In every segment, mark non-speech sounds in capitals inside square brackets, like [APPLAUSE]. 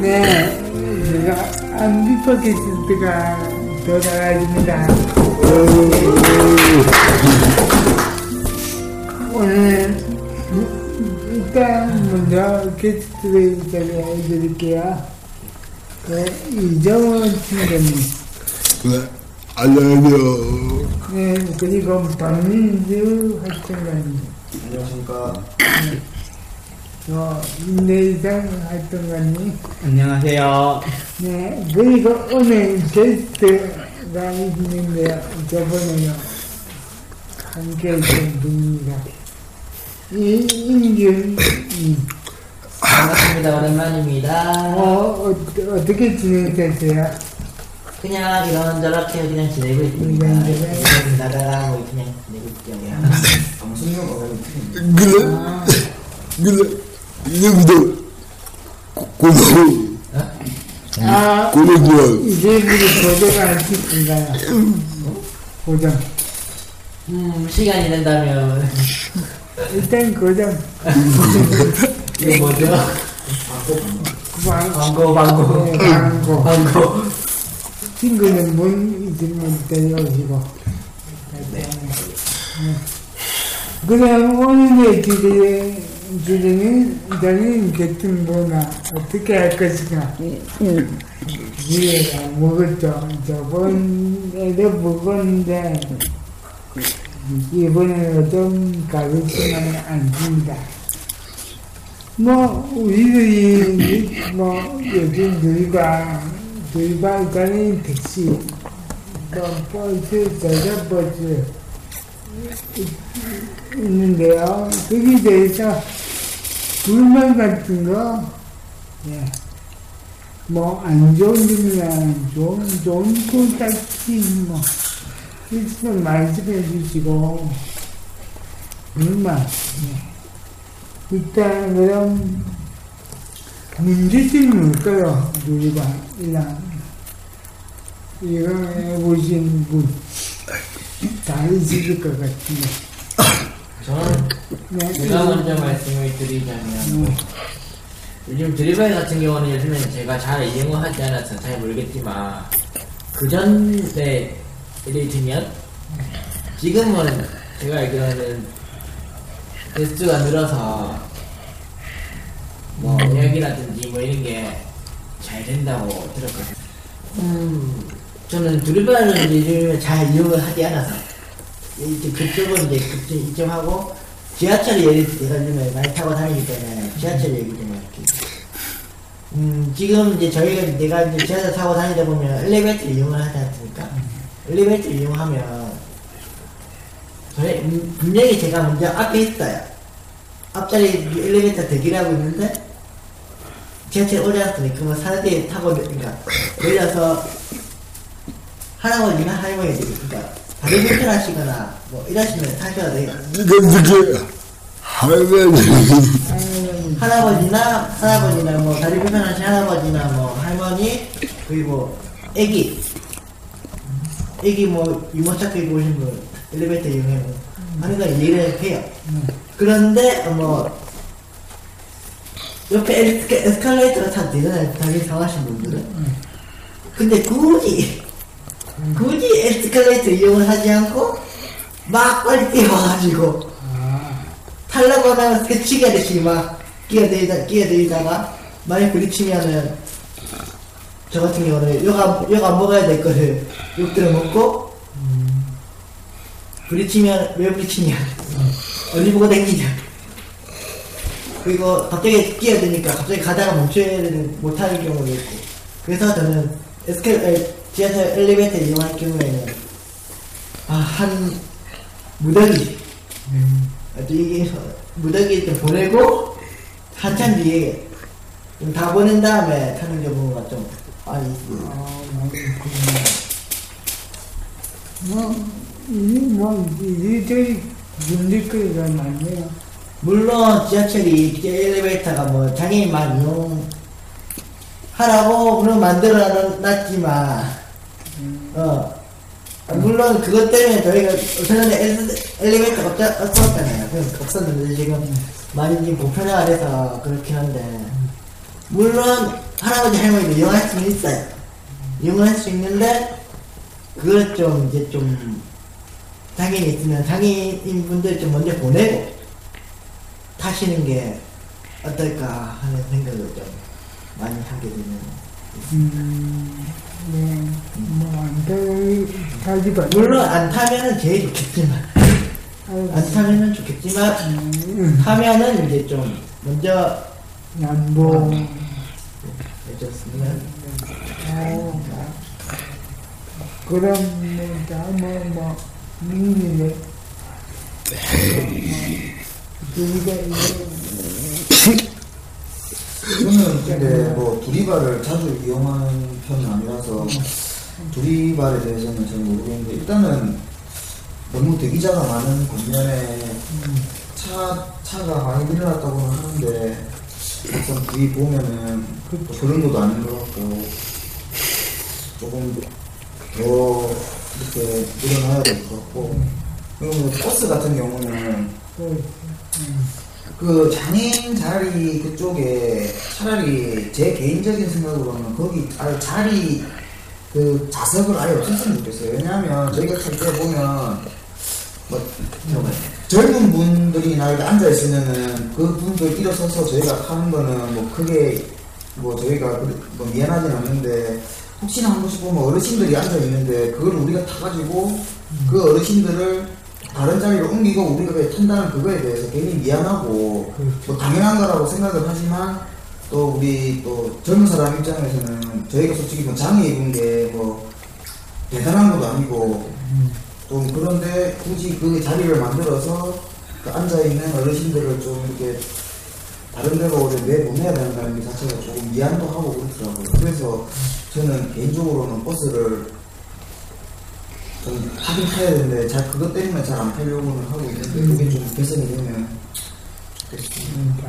네, 제가 안 비법했을 때가 더 나아집니다. 오늘 일단 먼저 게스트를 소개해드릴게요. 네, 이정원 팀장님. 네, 안녕하세요. 네, 그리고 박민주 활동가님. 안녕하십니까. 저 임내상 활동가님. 안녕하세요. 네, 그리고 오늘 게스트가 있는데요. 저번에요. 함께 했던 분입니다. 이, 임균, 반갑습니다. 오랜만입니다. 어, 어, 어떻게 지내셨어요? 그냥 이런저렇게 그냥 지내고 있습니다. 그냥 나가라고 그냥 지내고 있죠. 방송용 어감이 그래, 그래, 이제부터 고- 고마워. 아, 고마워. 이제 우리 고정 안 시킨가요? 고정. 음, 시간이 된다면. 일단 고정. 이거 뭐죠? 광, 광고, 광고. 네, 광고. 광고. 친구는 문 있으면 데려오시고. 네. 그럼 오늘의 주제, 주제는 저는 교통번호 어떻게 할 것인가. 이해가 먹었죠. 저번에도 먹었는데, 이번에는 좀 가르치면 안 됩니다. 뭐, 우리들이, 뭐, 요즘 누리가, 누리가 가는 택시, 뭐, 버스, 저저버스, 있는데요. 거기에 대해서 불만 같은 거, 예. 뭐, 안 좋은 점이나 좋은, 좋은 거 딱히 뭐, 있으면 말씀해 주시고, 불만, 예. 일단, 그럼, 문제점이 뭘까요? 누리가, 일단, 이거 해보신 분, 다 있을 것 같은데. 저는 네, 제가 먼저 말씀을 드리자면, 요즘 드리바이 같은 경우는 요즘에 제가 잘 이용을 하지 않아서 잘 모르겠지만, 그 전에 예를 들면, 지금은 제가 알기로는 개수가 늘어서, 뭐, 예약이라든지 뭐 이런 게 잘 된다고 들었거든요. 음, 저는 드리바이를 요즘에 잘 이용을 하지 않아서, 이제 그쪽은 이제 그쪽 이점하고, 지하철이 예를 들어 많이 타고 다니기 때문에 지하철 얘기 좀 할게요. 음, 지금 이제 저희가 내가 이제 지하철 타고 다니다 보면 엘리베이터 이용을 하지 않습니까? 엘리베이터 이용하면 저희 음, 분명히 제가 먼저 앞에 있어요. 앞자리 엘리베이터 대기를 하고 있는데 지하철 않습니까? 그러면 사람들이 타고 그러니까 내려서 할아버지나 할머니 그러니까 다리 불편하시거나 뭐 이러시면 타셔야 돼요. 할머니. 할아버지나 할아버지나 뭐 다리 불편하신 할아버지나 뭐 할머니 그리고 애기 애기 뭐 유모차 끌고 오신 분 엘리베이터 이용해 하는 건 이해를 해요. 그런데 어, 뭐 옆에 에스카, 에스컬레이터가 잘 되잖아요. 다리 상하신 분들은. 근데 굳이 굳이 에스컬레이터 이용을 하지 않고 막 빨리 뛰어와가지고 타려고 하면 새치기 하듯이 막 끼어들이다, 끼어들이다가 많이 부딪히면은 저 같은 경우는 욕 안, 욕안 먹어야 될 거를 욕 들어 먹고 부딪히면 왜 부딪히냐. 어디 보고 댕기냐 그리고 갑자기 끼어드니까 갑자기 가다가 멈춰야 되는 못하는 경우도 있고 그래서 저는 에스컬 지하철 엘리베이터 이용할 경우에는 아 한 무더기 아, 또 이게 무더기 좀 보내고 한참 뒤에 좀 다 보낸 다음에 타는 경우가 좀 많이 있습니다. 뭐, 이, 뭐, 이리저리 문제거리가 많네요. 물론 지하철이 지하 엘리베이터가 뭐 장애인만 이용하라고 그런 만들어 놨지만 어 물론 그것 때문에 저희가 전에 엘- 엘리베이터가 없- 없었잖아요. 없었는데 지금 많이 지금 보편화돼서 그렇긴 한데 물론 할아버지 할머니도 이용할 수는 있어요. 이용할 수 있는데 그걸 좀 이제 좀 장애인이 있으면 장애인 분들 좀 먼저 보내고 타시는 게 어떨까 하는 생각을 좀 많이 하게 되는. 음, 네, 뭐, 안 돼, 가지가. 물론 안 타면은 제일 좋겠지만, 안 타면은 좋겠지만, 음, 타면은 이제 좀 먼저 양보. 해줬으면. 어, 그럼, 뭐, 다, 뭐, 뭐, 민기네. 저는 근데 뭐 두리발을 자주 이용하는 편은 아니라서 두리발에 대해서는 잘 모르겠는데 일단은 너무 대기자가 많은 반면에 차 차가 많이 늘어났다고는 하는데 막상 뒤 보면은 또 그런 것도 아닌 것 같고 조금 더 이렇게 늘어나야 될 것 같고 그리고 버스 같은 경우는 그 장애인 자리 그쪽에 차라리 제 개인적인 생각으로는 거기 아예 자리 그 좌석을 아예 없었으면 좋겠어요. 왜냐하면 저희가 탈때 보면 뭐 젊은 분들이나 이렇게 앉아 있으면은 그 분들 일어서서 저희가 타는 거는 뭐 크게 뭐 저희가 뭐 미안하진 않는데 혹시나 한 번씩 보면 어르신들이 앉아 있는데 그걸 우리가 타가지고 그 어르신들을 다른 자리로 옮기고 우리가 왜 탄다는 그거에 대해서 괜히 미안하고 뭐 당연한 거라고 생각을 하지만 또 우리 또 젊은 사람 입장에서는 저희가 솔직히 뭐 장애 입은 게 뭐 대단한 것도 아니고 좀 그런데 굳이 그 자리를 만들어서 그 앉아있는 어르신들을 좀 이렇게 다른 데로 내보내야 된다는 게 자체가 조금 미안도 하고 그렇더라고요. 그래서 저는 개인적으로는 버스를 좀 타긴 타야 되는데 잘 그것 때문에 잘 안 타려고는 하고 있는데 그게 좀 개선이 되면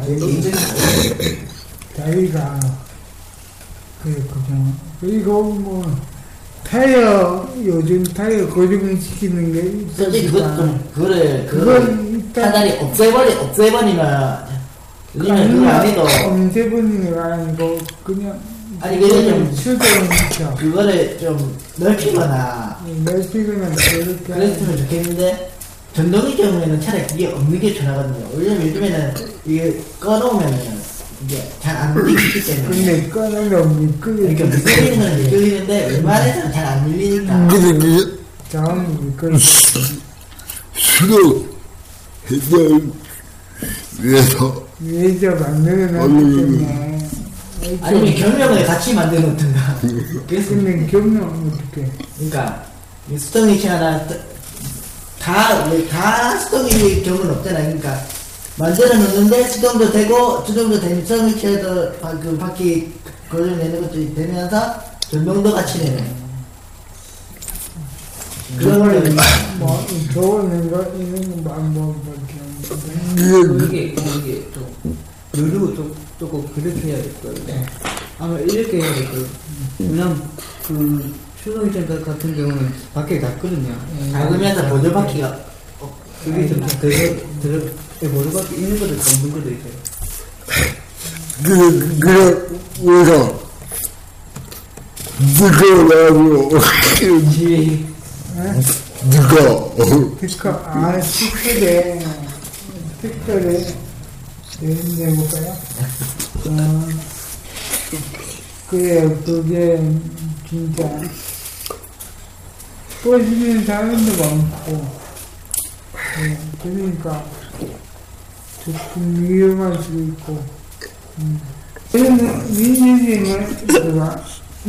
개인적인 바람이에요. 자기가 그렇군요. 그리고 뭐 타이어 요즘 타이어 고정시키는 게 솔직히 그것 있으니까 좀, 그거를, 그건 차라리 없애버리, 없애버리면, 요즘에 그거 안 해도, 언제분이 아니고 그냥 아니, 그게 좀- 수동이죠. 그거를 좀 넓히거나, 날씨는 그렇게 그랬으면 좋겠는데 전동의 경우에는 차라리 그게 없는 게 편하거든요. 왜냐면 요즘에는 이게 꺼놓으면은 이게 잘안 밀리기 때문에. 근데 꺼내면 미끄러 이렇게 밀리는 건 밀리는데 웬만해서는 잘안 밀리니까. 근데 그 다음 미끄러 수도 위해서 위에서 만들어 놨기 아니, 때문에 아니면 경력을 같이 만들어 놓든가. 근데 경력 어떻게? 그러니까 이 수동이치 하나 다, 왜다 수동일 경우는 없잖아. 그러니까 만들어 놓는데 수동도 되고 수동도 되는 수동이치에도 그 바퀴 걸려내는 것도 되면서 전동도 같이 되는 그런 걸로 뭐 좋은 거 이런 방법밖에 없는데. 이게 이게 좀 누르고 좀 조금 그렇게 해야 될 거예요. 아마 이렇게 해야 될 거예요. 왜냐면 그 수동이장 같은 경우는 밖에 닿거든요. 작으면서 보조 바퀴가 그게 좀 들어 들어 보조 밖에 있는 것도 없는 것도 있어요. 그, 그래, 그래서 누가 지 누가 스티커, 아, 스티커래. 스티 내, 내볼까요? 어, 그래, 그게 진짜 꺼지는 사람도 많고, 네, 그러니까 조금 위험할 수도 있고, 음. 저는 민주주의는 제가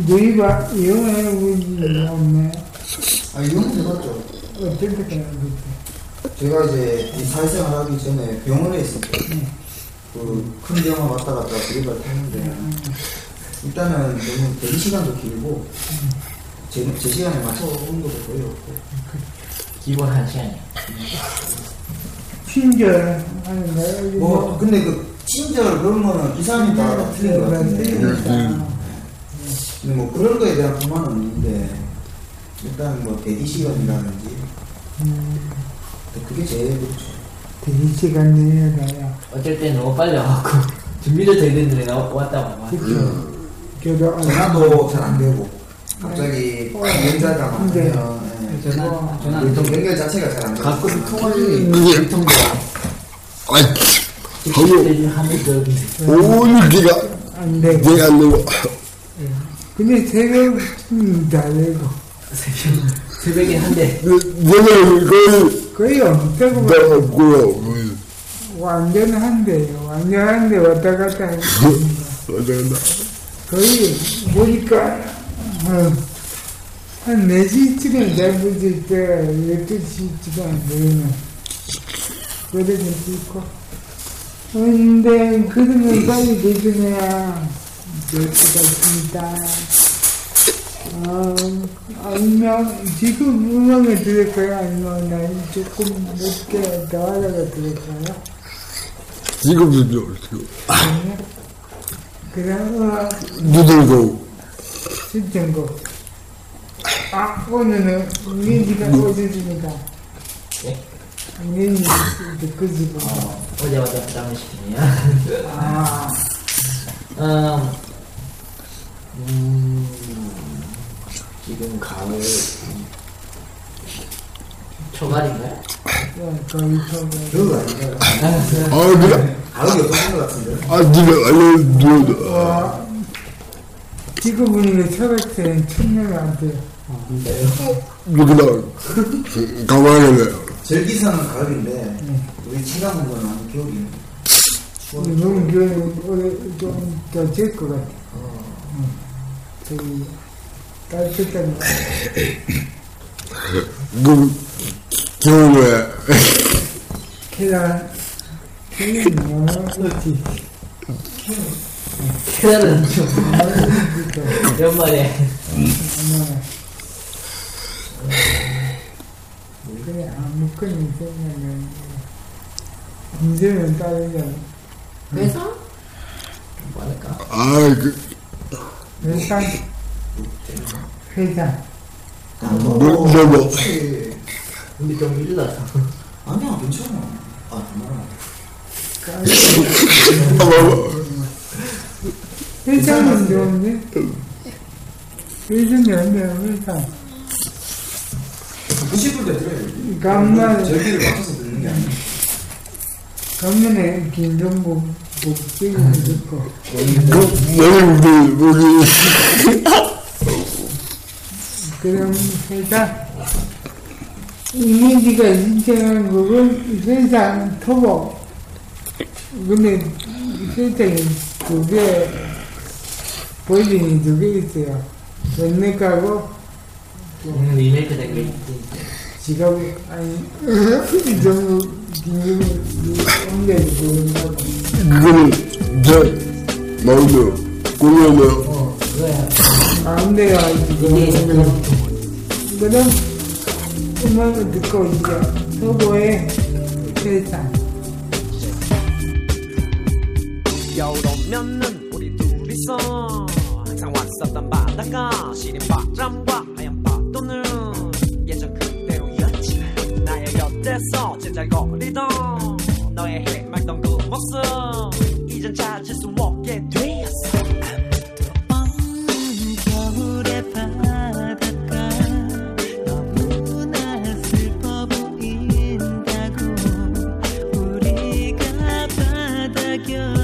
너희가 이용해 보지 없네. 아, 이건 해봤죠. 어떻게 생각해? 제가 이제 이 사회생활 하기 전에 병원에 있을 때, 그, 큰 병원 왔다 갔다 드리블 타는데, 일단은 너무 대기 시간도 길고, 제, 제 시간에 맞춰 오는 것도 거의 없고, 기본 한 시간이야. 친절 하는? 뭐, 근데 그, 친절 그런 거는 기사님 따라 틀린 것 같은데, 근데 뭐 그런 거에 대한 불만은 없는데, 일단 뭐 대기 시간이라든지, 그게 제일 그렇죠. 대기 시간 내려가야. 어쩔 때 너무 빨리 와갖고 [LAUGHS] 준비도 되는데 나 왔다 와. 그쵸. 저도, 전화도 잘 안 되고, 갑자기 연자가 근데 많으면, 예. 전화, 전화. 유통 연결 자체가 잘 안 되고. 가끔 통화중에 그게- 유통도 아이 그 오늘 네가 안 되고. 내가 안 되고 근데 새벽 [LAUGHS] 다 되고. 새벽에 한대 내가 거의 거의 없다고 봐. 내가 없고요 완전 한대요. 완전 한대 왔다 갔다 하니까. 맞아 나 거의 보니까, 어, 한 4시쯤에 잡으실 때 12시쯤 안 되면, 그래도 있고. 근데, 그러면 빨리 될 수가 있습니다. 어, 아니면, 지금 음악을 들을까요? 아니면 난 조금 늦게 더 하다가 들을까요? 지금 그냥 음악 누들고 신청곡. 아, 오늘은 민지가 오셨으니까. 네? 민지 듣고 싶어. 어제 왔다 짬을 시키냐 아, 음, 음, 지금 가을 아닌가요? 아 네가 가을이 없었던 것 같은데. 아 네가 알려줘 와, 지금 보니까 초록색 청년이 안 돼요. 누구나 가만히 절기사는 가을인데, 우리 체감은 건 아무 겨울이네. 너무 그, 올해 좀더 질것 같아. 응. 저기, 따뜻한 거. 그 겨울에 계란, 계란 너무 좋지. 그날은 좀 연말에. 그래, 아무거나 있으면은, 인생은 따르잖아. 회사? 뭐할까 아그 회사, 회사. 뭐, 뭐, 근데 좀 일러서 아니야, 괜찮아. 아, 정말. [LAUGHS] 회사는 좋은데? 회사는 안 돼요, 회사. 90불 때 들어야 돼. 간만, 절기를 맞춰서 듣는 게 아니야. 간만에 김정국 목소리를 듣고, 그럼 회사, 이미지가 신청한 곡은 회사 토보. 근데 세상에 두 개, 버전이 두개 있어요. redneck하고 음, 리메이크 된게 있지 지갑, 아니, [LAUGHS] 옮겨서 부른다고. 그거는 제 마음대로 꾸며내 요어 그거야 마음대로 이게 그럼 음악을 듣고 이제 서보의 세상 겨울 오면은 우리 둘이서 항상 왔었던 바다가 시린 바람과 하얀 파도는 예전 그대로였지만 나의 곁에서 제잘거리던 너의 해맑던 그 모습 이젠 찾을 수 없게 되 like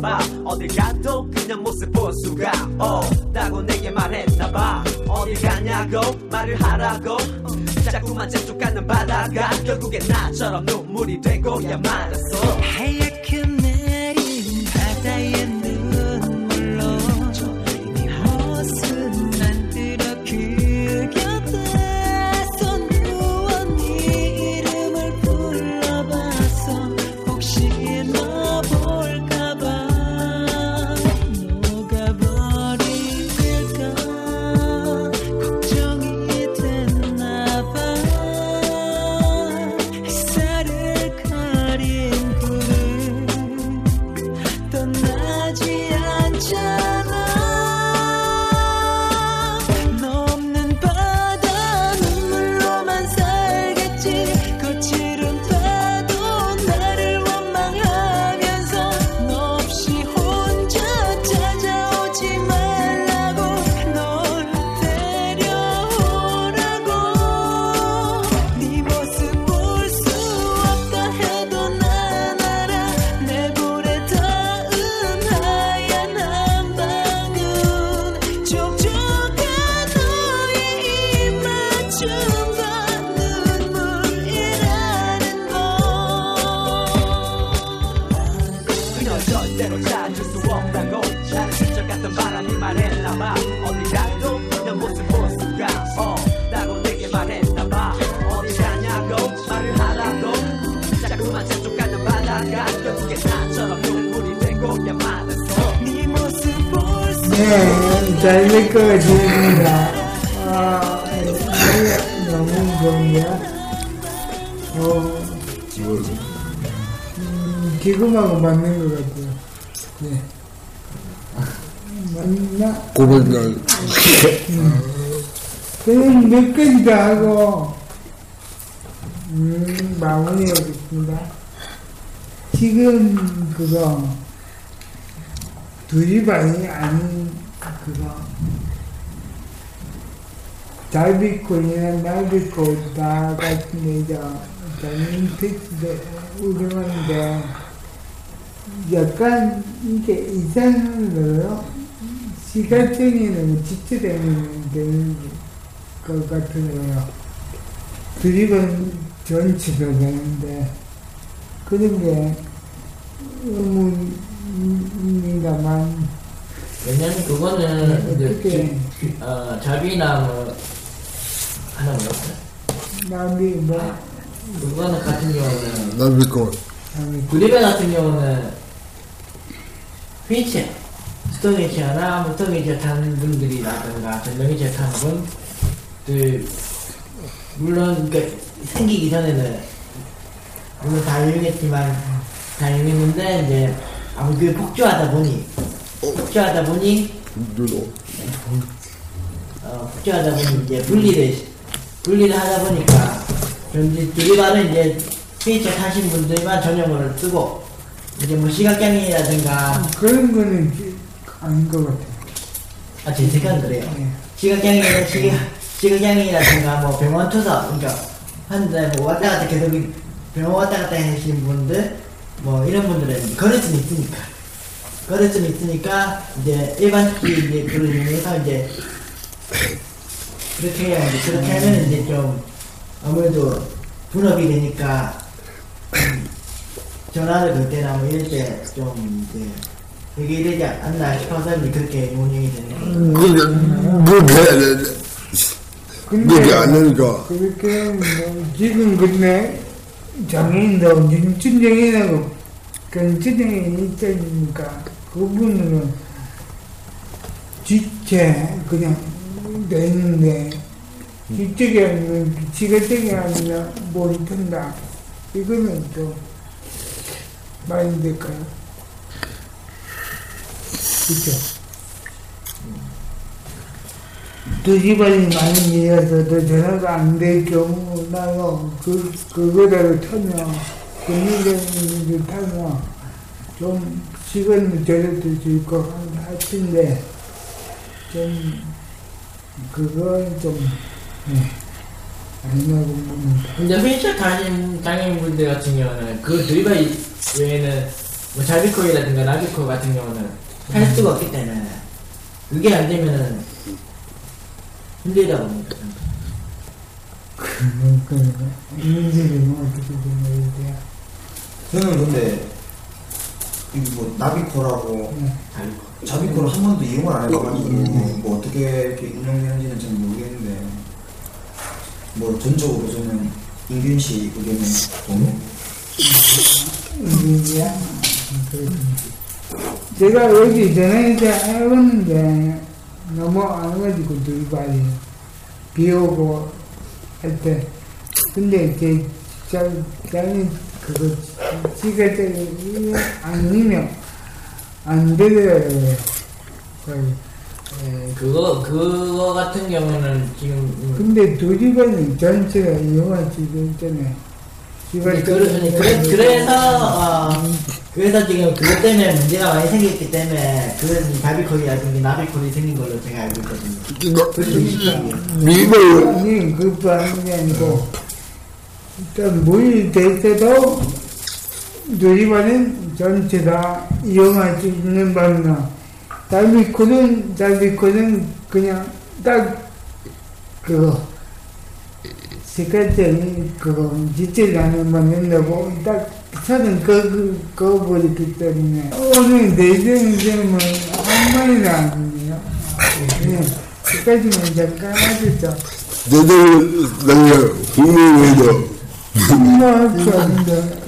말했나봐. 어딜 가도 그냥 모습 볼 수가 없다고 내게 말했나봐. 어딜 가냐고 말을 하라고. 자꾸만 재촉하는 바다가 결국엔 나처럼 눈물이 되고야 말았어 네, 잘 있습니다. 아, 너무 좋은데요? 어, 음, 지금하고 맞는 것 같아요. 네. 맞나? 고백날 그럼 몇 가지 더 하고, 음, 마무리하겠습니다. 지금 그거, 두리반이 아닌 그거, 달빛꽃이나 날빛꽃 다 같은 이제 장인 텍스트 우경하는데, 약간 이게 이상한 거요. 시각적인 지체되는 되는 것 같은데요. 드립은 전체가 되는데 그런 게 의문 입니다만 왜냐면 그거는 이제 어떻게 지- 어, 잡이나 뭐 하나 뭐였어요? 남이 뭐 그거는 같은 경우는 남비꽃 구리배 같은 경우는 휠체어 스토리체어나 뭐 스토리체어 타는 분들이라든가 전동기체어 타는 분들 물론 그 생기기 전에는 물론 다 유명했지만 다 유명했는데 이제 아무 그 폭주하다 보니. 폭주하다 보니? 누노 어, 폭주하다 보니 이제 분리를 분리를 하다 보니까 현재 두리바는 이제 휠체어 타신 분들만 전용어를 쓰고 이제 뭐 시각장애인이라든가. 그런 거는 아닌 것 같아요. 아, 제 생각은 그래요. 시각장애인, 시각, 시각장애인이라든가, 뭐, 병원 투석, 그러니까, 한데, 뭐, 왔다 갔다 계속, 병원 왔다 갔다 하시는 분들, 뭐, 이런 분들은 거래증이 있으니까. 거래증이 있으니까, 이제, 일반적인 이제, 그걸 이용해서 이제, 그렇게 해야 이제, 그렇게 하면 이제 좀, 아무래도, 분업이 되니까, 음, 전화를 걸 때나 뭐, 이럴 때, 좀, 이제, 되게 되지 않나 싶어서 이제 그렇게 운영이 되는 거예요. 그게 되는데 그게 안 되니까 그렇게 뭐 지금 근데 장애인도 진정인하고 근진정인 있으니까 그분은 지체 그냥 되는데 지적이 아니면 지가적이 아니면 모른다 이거는 좀 많이 될까요? 그죠? 두 집안이 많이 이어서도 전화가 안 될 경우 나요 그 그거를 타면 금융적인 타면 좀 시간을 절약될 수 있고 할 텐데 좀 그건 좀 네. 아니냐고 묻는다. 근데 휠체어 타신 장애인분들 같은 경우는 그 드리바이 외에는 뭐 자비코이라든가 나비코 같은 경우는 할 수가 없기 때문에 그게 안 되면은 힘들다 봅니다. 그러니까 인생이 어떻게 생각해야 저는 근데 이뭐 나비코라고 자비코. 자비코를 한 번도 이용을 안 해봐가지고 뭐 어떻게 이렇게 운영되는지는 잘 모르겠는데 뭐 전적으로 저는 인균 씨 의견은 동의. 인생이야? 제가 여기 전에 이제 해봤는데 너무 안 가지고 들발이 비 오고 할 때. 근데 제 장이 그거 지가 때문에 아니면 안 되더라고요. 거의. 예, 그거 그거 같은 경우는 지금 음, 근데 두리번이 전체가 영화 지금 있잖아요 그래, 그래, 그래, 그래서 어, 그래서 지금 그것 때문에 문제가 많이 생겼기 때문에 그런 바비콜이라든지 나비콜이 생긴 걸로 제가 알고 있거든요. 그래서 미국 아니 그것도 아닌 게 아니고. 일단 물이 될 때도 누리반은 전체 다 이용할 수 있는 반면 달미코는 달미코는 그냥 딱 그거 색깔쟁이 그거 짓질 않으면 된다고 딱 저는 그, 그, 버렸기 때문에 오늘 내정되면 한 마리나 아니에요 그냥 그까지만 잠깐 하겠죠 저도 나는 국민회도 엄마 할거 아닌데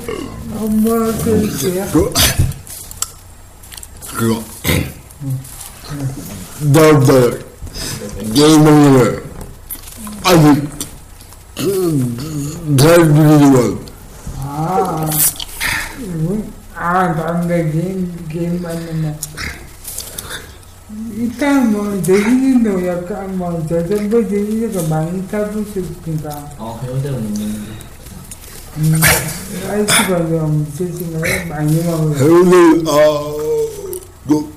엄마 할거 있어요? 그 그거 나도 게임을 아직 잘 들리지만 아아 남자 게임 게임 맞는 일단 뭐 대기님도 약간 뭐 저정도 대기가 많이 타보셨으니까 어 배우대로 있는데 음, 아이스가 좀 있으신가요? 많이 먹어요 오늘 아그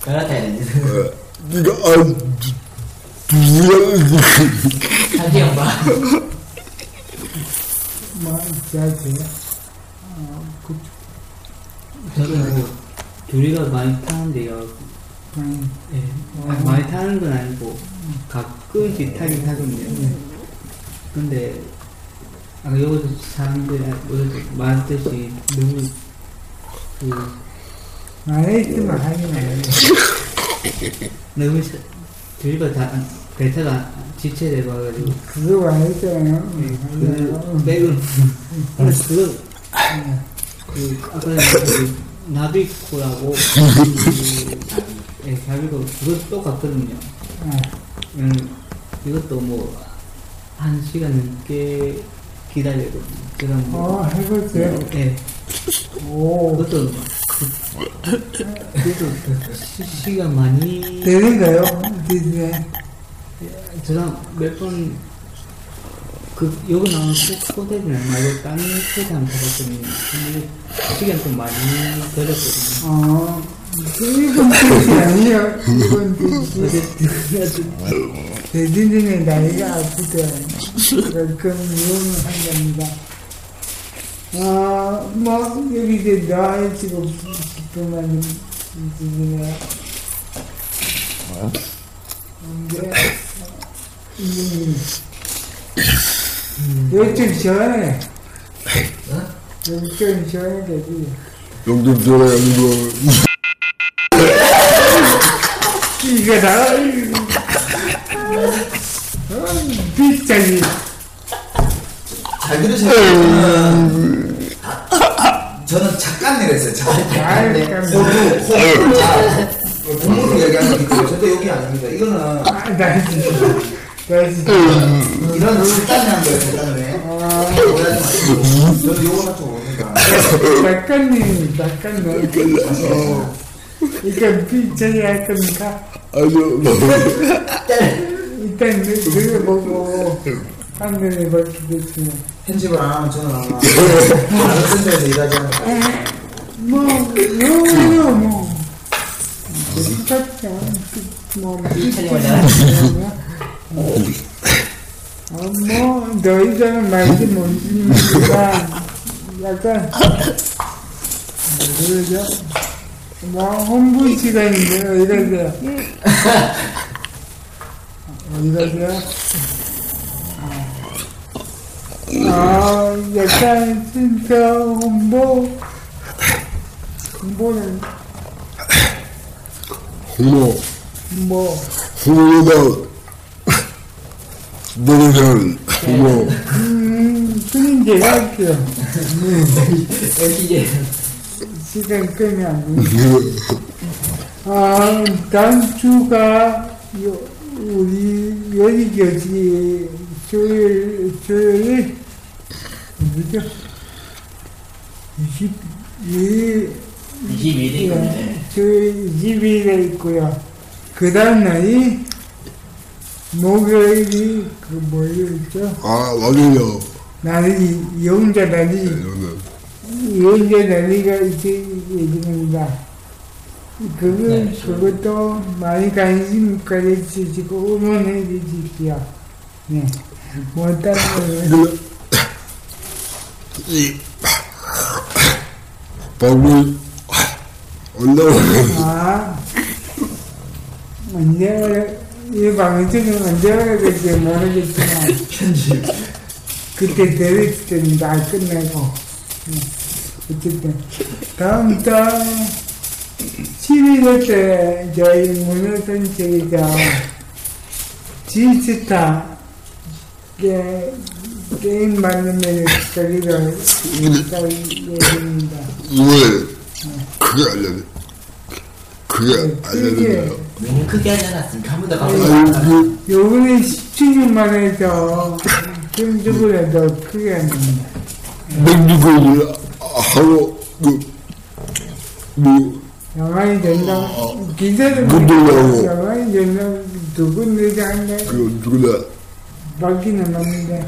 갈아타야 돼. 네가 아 두시간 한 시간 반. 뭐 자세요? 아, 그, 저도 뭐 둘이가 많이 타는데요. 음, 예. 아, 많이 타는 건 아니고 가끔씩 타긴 하거든요. 근데 아까 여기서 사람들이 말했듯이 너무 그 많이 있으면 하긴 해요 너무 사- 둘이가 다 배타가 지체돼봐가지고 그거 많이 있잖아요 그 백은 그거 그 아까 그 나비코라고 그, 예, 나비코 그거 똑같거든요. 음, 이것도 뭐 한 시간 넘게 기다리거든요. 그럼 어, 해보세요. 예. 오. 그것도 그- 그것도 시- 시간 많이 되는가요? 디즈니? 제가 몇번 그 여기 나오는 코데는 말고 다른 해봤더니 근데 시간 좀 많이 걸렸거든요. 어, 이건 뜻이 아니에요. 이건 뜻이. 대진진의 나이가 아프대. 그럼 이용을 한답니다. 아, 나와있고 싶으면 디즈니가. 근데, 이, 여기 좀 시원해. 여기 좀 시원해, 되지. 들어가는 거 이거 다 비싸지 잘 들으세요. 저는, 아, 저는 작가님 했어요. 작가님. 공무로 얘기하는 때문에 저도 여기 아닙니다. 이거는 나 진짜 나 진짜 이런 술단이한 거예요. 술단을 오해하지 마시고 저도 요거는 좀 모르니까. 작가님 작가님 어. 이거 비싸지 할 겁니까? 아주 일단 너희 보고 판단해 보시겠습니다 편집을 안 하면 저는 아마 다른 센터에서 일하지 않을까. 뭐 뭐요 뭐 똑같죠 뭐이 촬영을 잘하시네요. 어, 뭐, 더 이상은 못 드리지만, 약간, 그러죠? 뭐, 홍보 시간인데, 어디 가세요? 어디 가세요? 아, 약간, 진짜, 홍보, 홍보는, 홍보, 뭐, 홍보보다 노래는 홍보, 음, 제가 할게요. 이제 시간 끄면. 안 돼요. 아, 다음 주가 요, 우리 여기까지. 조율, 조율이 뭐죠? 22, 22일이거든요. 조율 22일에 있고요. 그 다음 날이 목요일이 그 뭐였죠? 아, 맞아요. 날이 영자 날이 이거는. 이현재 난리가 이제 얘기입니다. 그거, 그것도 많이 관심 가져주시고 응원해 주십시오. 네. 뭐, 다른 거는, 이, 올라오는, 아, 언제, 이 방송은 언제 오래될지 모르겠지만. 그때 들을 때는 다 끝내고, 네. 어쨌든, 다음 달 11월 때 저희 문화선책에서 지스타 게, 게임 만들면 저기를 할 예정입니다. 왜, 그게 알려줘. 그게 알려줘요. 너무 크게 하지 않았습니까? 한 번더 아니, 가보자. 그, 요번에 17년만 해서 편집을 더 크게 합니다. 맥주를 하고, 그, 뭐, 영화이 된다. 기자들 누구냐고. 영화이 된다. 두분 내장한데 그, 누구나, 바뀌는 놈인데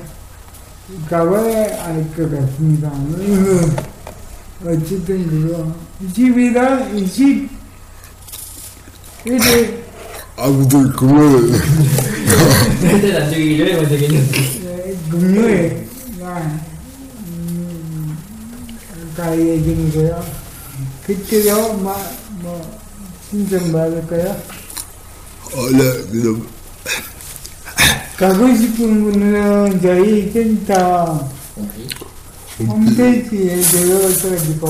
가봐야 알것 같습니다. 음, 어쨌든 그거 20이다 20 이래 아무튼 그거는, 근데 안 되기 전에 먼저 얘기했는데. 금요일 날 음, 가 예정이고요. 그때도 막, 뭐, 신청 받을까요? 원래, 그냥, 가고 싶은 분은 저희 센터 홈페이지에 들어가가지고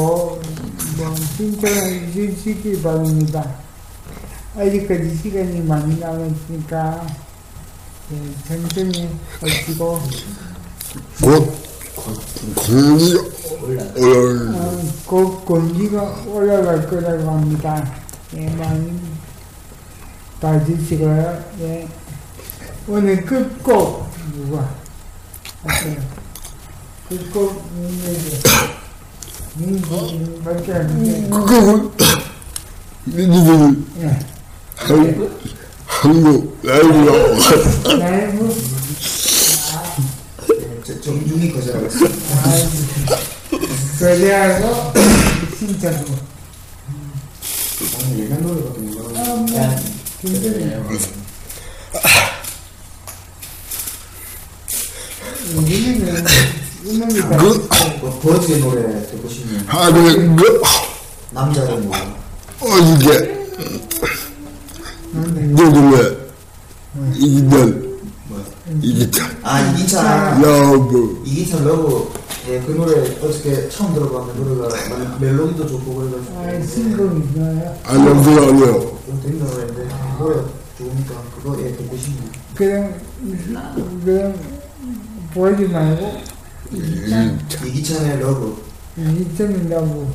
뭐 신청을 주시기 바랍니다. 아직까지 시간이 많이 남았으니까 네, 천천히 하시고 곧, 공기가 올라오는, 어, 곧 공기가 올라갈 거라고 합니다. 예, 많이 봐주시고요. 예. 오늘 끝곡 누가? 끝곡 누구죠? 민주밖에 안 돼. 그거, 예. 한, 한국 라이브가, 라이브 저 정중히 거절하고 있어요. 거래하고 신청도 오늘 옛날 노래 같은 거. 아, 뭐 굉장히 우리는 그, 그 버즈의 노래 듣고 싶네요. 하는 거, 남자의 노래. 어, 이게, 누구나, 이기면, 이기찬, 아, 이기찬. Love, 이기찬 Love. 예, 그 노래 어저께 처음 들어봤는데 노래가 멜- 멜로디도 좋고 그래가지고. 아, 신곡이 있나요? 안녕하세요, 아니요. 좀 되는 노래인데 노래 좋으니까 그거 예 듣고 싶네요. 그냥 그냥 보지 말고 이기찬의 러브. 이기찬이 너무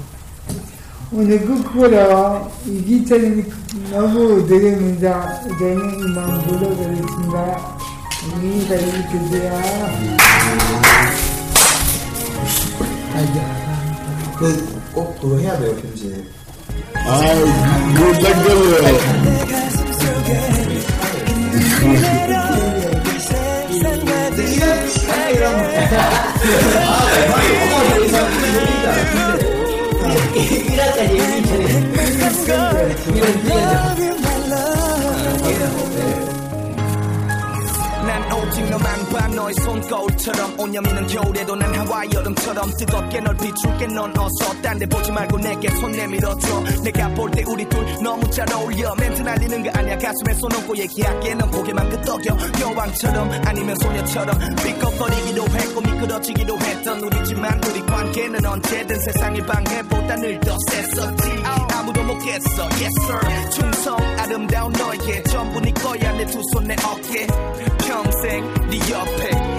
오늘 끝거라 이기찬이 너무 드립니다. 저는 이만 불러드리겠습니다. 안녕히 가세요. 그꼭 그거 해야 돼요 편집. 아, 그거 땡겨요. [LAUGHS] like, [LAUGHS] 손거울처럼 온여미는 겨울에도 난 하와이 여름처럼 뜨겁게 널 비출게 넌 어서 딴 데 보지 말고 내게 손 내밀어줘. 내가 볼 때 우리 둘 너무 잘 어울려. 멘트 날리는 거 아니야. 가슴에 손 얹고 얘기할게. 넌 고개만 끄덕여. 여왕처럼 아니면 소녀처럼 삐걱거리기도 했고 미끄러지기도 했던 우리지만 우리 관계는 언제든 세상의 방해보다 늘 더 셌었지. 아무도 못 깼어. Yes sir. 충성 아름다운 너에게 전부 네 거야. 내 두 손 내 어깨. 평생 네 옆에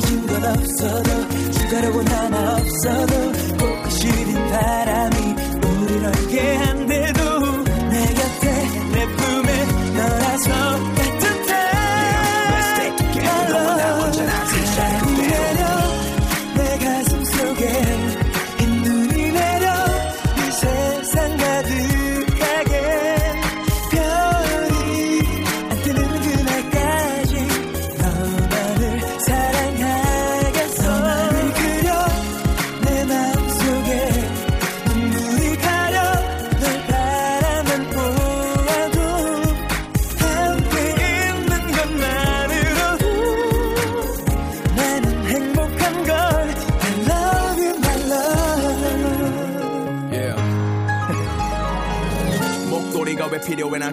가진 건 없어도 주가려고 하나 없어도 꼭 시린 바람이 우릴 얼게 한데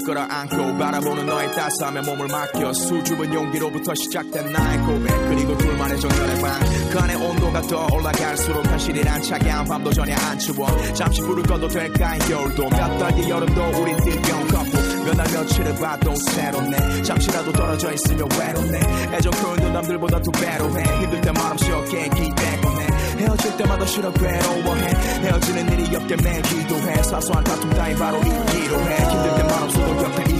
끌어안고 바라보는 너의 따스함에 몸을 맡겨 수줍은 용기로부터 시작된 나의 고백. 그리고 둘만의 정열의 방그 안에 온도가 더 올라갈수록 현실이란 차가운 밤도 전혀 안 추워. 잠시 불을 꺼도 될까 이 겨울도 몇 달 뒤 여름도 우린 띠병 커플 몇날 며칠을 봐도 새롭네. 잠시라도 떨어져 있으면 외롭네. 애정 표현도 남들보다 두 배로 해. 힘들 때 말없이 어깨에 기대곤 해 헤어질 때마다 싫어 괴로워해. 헤어지는 일이 없게 매일 기도해. 사소한 다툼 따위 바로 잊기로 해. 힘들 때 말없어도 옆에